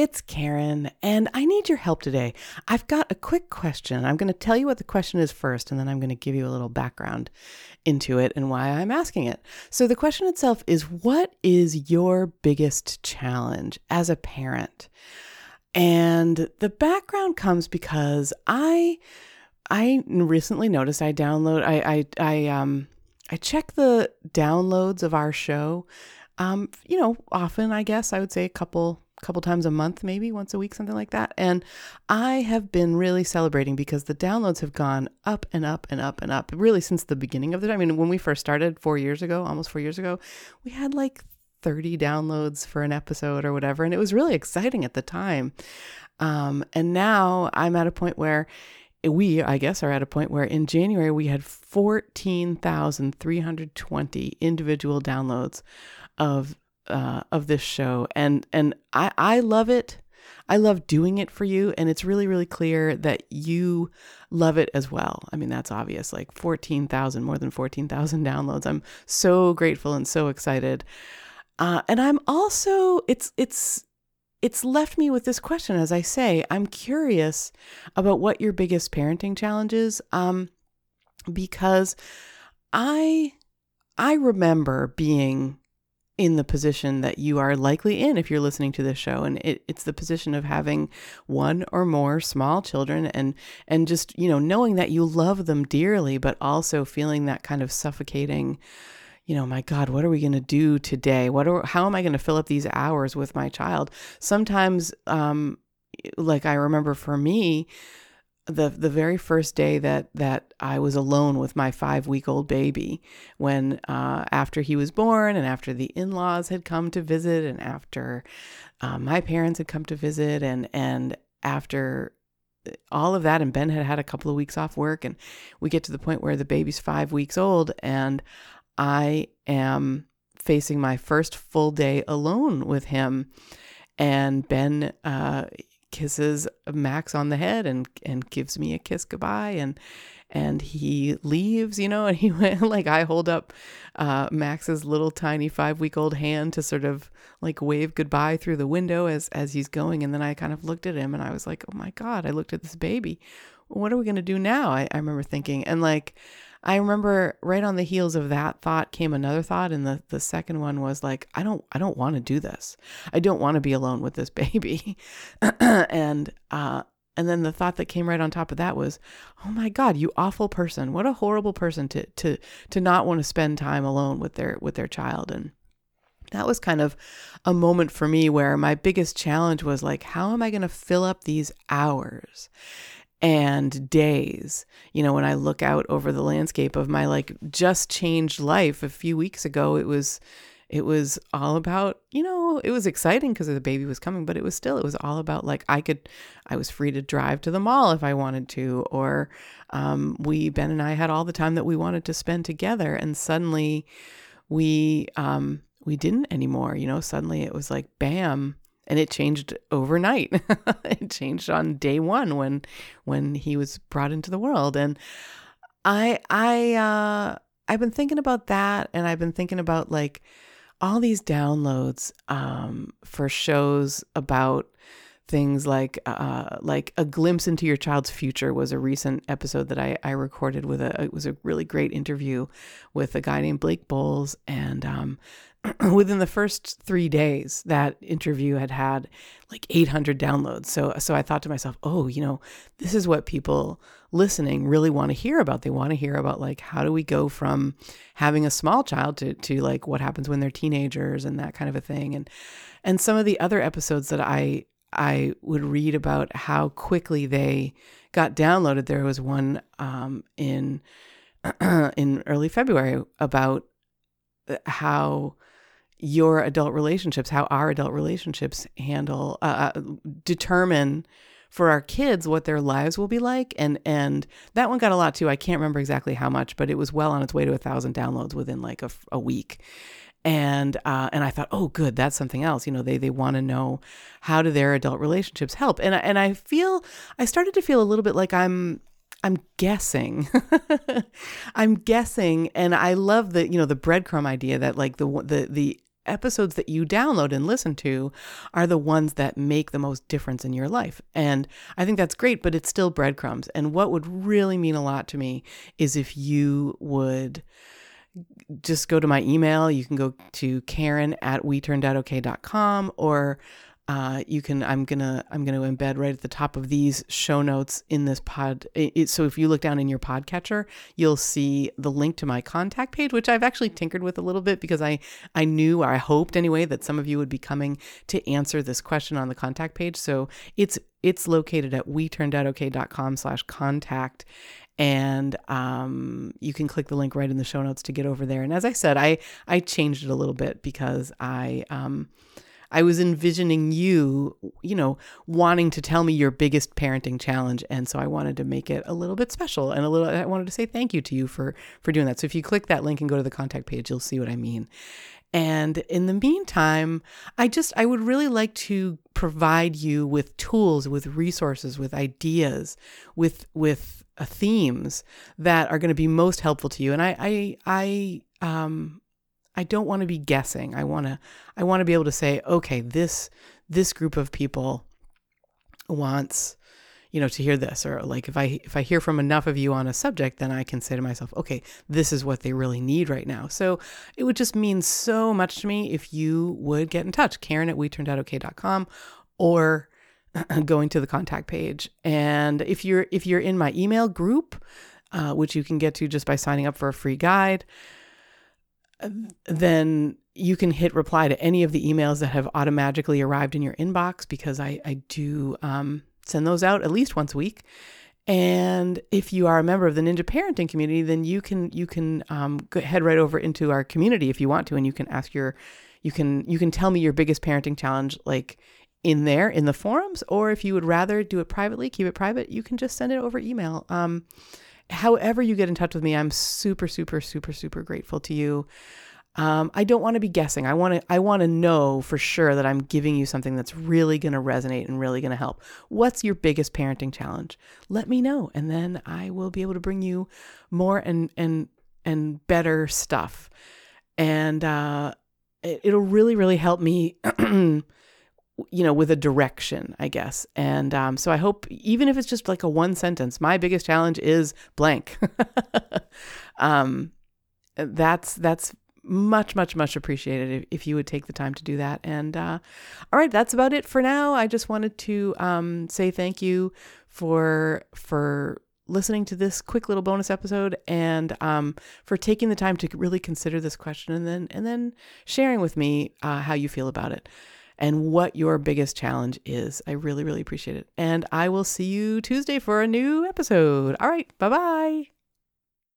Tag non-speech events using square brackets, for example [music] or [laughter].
it's Karen, and I need your help today. I've got a quick question. I'm going to tell you what the question is first, and then I'm going to give you a little background into it and why I'm asking it. So, the question itself is What is your biggest challenge as a parent? And the background comes because I. I recently noticed I download I I I um I check the downloads of our show um, you know, often I guess I would say a couple couple times a month, maybe once a week, something like that. And I have been really celebrating because the downloads have gone up and up and up and up, really since the beginning of the. I mean, when we first started four years ago, almost four years ago, we had like 30 downloads for an episode or whatever, and it was really exciting at the time. Um, and now I'm at a point where we, I guess, are at a point where in January we had 14,320 individual downloads of uh, of this show, and and I I love it. I love doing it for you, and it's really really clear that you love it as well. I mean, that's obvious. Like fourteen thousand, more than fourteen thousand [laughs] downloads. I'm so grateful and so excited. Uh, and I'm also it's it's it's left me with this question. As I say, I'm curious about what your biggest parenting challenge is, um, because I I remember being in the position that you are likely in if you're listening to this show. And it, it's the position of having one or more small children and and just you know knowing that you love them dearly but also feeling that kind of suffocating you know my god what are we going to do today? What are how am i going to fill up these hours with my child? Sometimes um like i remember for me the the very first day that that I was alone with my five week old baby, when uh, after he was born and after the in laws had come to visit and after uh, my parents had come to visit and and after all of that and Ben had had a couple of weeks off work and we get to the point where the baby's five weeks old and I am facing my first full day alone with him and Ben uh, kisses Max on the head and and gives me a kiss goodbye and and he leaves, you know, and he [laughs] went like I hold up uh, Max's little tiny five week old hand to sort of like wave goodbye through the window as as he's going, and then I kind of looked at him and I was like, oh my god, I looked at this baby. What are we gonna do now? I, I remember thinking, and like I remember right on the heels of that thought came another thought and the the second one was like I don't I don't want to do this. I don't want to be alone with this baby. [clears throat] and uh and then the thought that came right on top of that was, "Oh my god, you awful person. What a horrible person to to to not want to spend time alone with their with their child." And that was kind of a moment for me where my biggest challenge was like, how am I going to fill up these hours? And days. You know, when I look out over the landscape of my like just changed life a few weeks ago, it was it was all about, you know, it was exciting because the baby was coming, but it was still it was all about like I could I was free to drive to the mall if I wanted to or um we Ben and I had all the time that we wanted to spend together and suddenly we um we didn't anymore, you know, suddenly it was like bam, and it changed overnight. [laughs] it changed on day one when when he was brought into the world, and I I uh, I've been thinking about that, and I've been thinking about like all these downloads um, for shows about things like uh, like a glimpse into your child's future was a recent episode that I, I recorded with a it was a really great interview with a guy named Blake Boles and um, [clears throat] within the first three days, that interview had had like 800 downloads. So, so I thought to myself, oh, you know, this is what people listening really want to hear about. They want to hear about like how do we go from having a small child to to like what happens when they're teenagers and that kind of a thing. And and some of the other episodes that I I would read about how quickly they got downloaded. There was one um, in [clears throat] in early February about uh, how your adult relationships, how our adult relationships handle, uh, uh, determine for our kids what their lives will be like. And and that one got a lot too. I can't remember exactly how much, but it was well on its way to a thousand downloads within like a, a week. And uh, and I thought, oh, good, that's something else. You know, they they want to know how do their adult relationships help. And and I feel I started to feel a little bit like I'm I'm guessing. [laughs] I'm guessing, and I love the you know the breadcrumb idea that like the the the episodes that you download and listen to are the ones that make the most difference in your life. And I think that's great, but it's still breadcrumbs. And what would really mean a lot to me is if you would just go to my email. You can go to Karen at we turned out or uh, you can i'm gonna i'm gonna embed right at the top of these show notes in this pod it, so if you look down in your podcatcher you'll see the link to my contact page which i've actually tinkered with a little bit because i i knew or i hoped anyway that some of you would be coming to answer this question on the contact page. So it's it's located at we turned out okay.com slash contact. And um, you can click the link right in the show notes to get over there. And as i said i i changed it a little bit because i um, I was envisioning you, you know, wanting to tell me your biggest parenting challenge, and so I wanted to make it a little bit special and a little. I wanted to say thank you to you for for doing that. So if you click that link and go to the contact page, you'll see what I mean. And in the meantime, I just I would really like to provide you with tools, with resources, with ideas, with with uh, themes that are going to be most helpful to you. And I I I um I don't want to be guessing. I want to I want to be able to say, okay, this this group of people wants you know to hear this or like if i if i hear from enough of you on a subject then i can say to myself okay this is what they really need right now so it would just mean so much to me if you would get in touch karen at we turned out or [clears throat] going to the contact page and if you're if you're in my email group uh, which you can get to just by signing up for a free guide then you can hit reply to any of the emails that have automatically arrived in your inbox because I, I do um, send those out at least once a week. And if you are a member of the Ninja Parenting community, then you can you can um, head right over into our community if you want to, and you can ask your you can you can tell me your biggest parenting challenge like in there in the forums, or if you would rather do it privately, keep it private, you can just send it over email. Um, however you get in touch with me, I'm super, super, super, super grateful to you. Um, I don't want to be guessing. I want to I want to know for sure that I'm giving you something that's really going to resonate and really going to help. What's your biggest parenting challenge? Let me know and then I will be able to bring you more and and and better stuff. And uh, it, it'll really really help me [clears throat] you know, with a direction, I guess. And um, so I hope, even if it's just like a one sentence, my biggest challenge is blank. [laughs] um, that's that's much, much, much appreciated if, if, you would take the time to do that. And uh, all right, that's about it for now. I just wanted to um, say thank you for for listening to this quick little bonus episode and um, for taking the time to really consider this question and then and then sharing with me uh, how you feel about it and what your biggest challenge is. I really, really appreciate it. And I will see you Tuesday for a new episode. All right. Bye bye.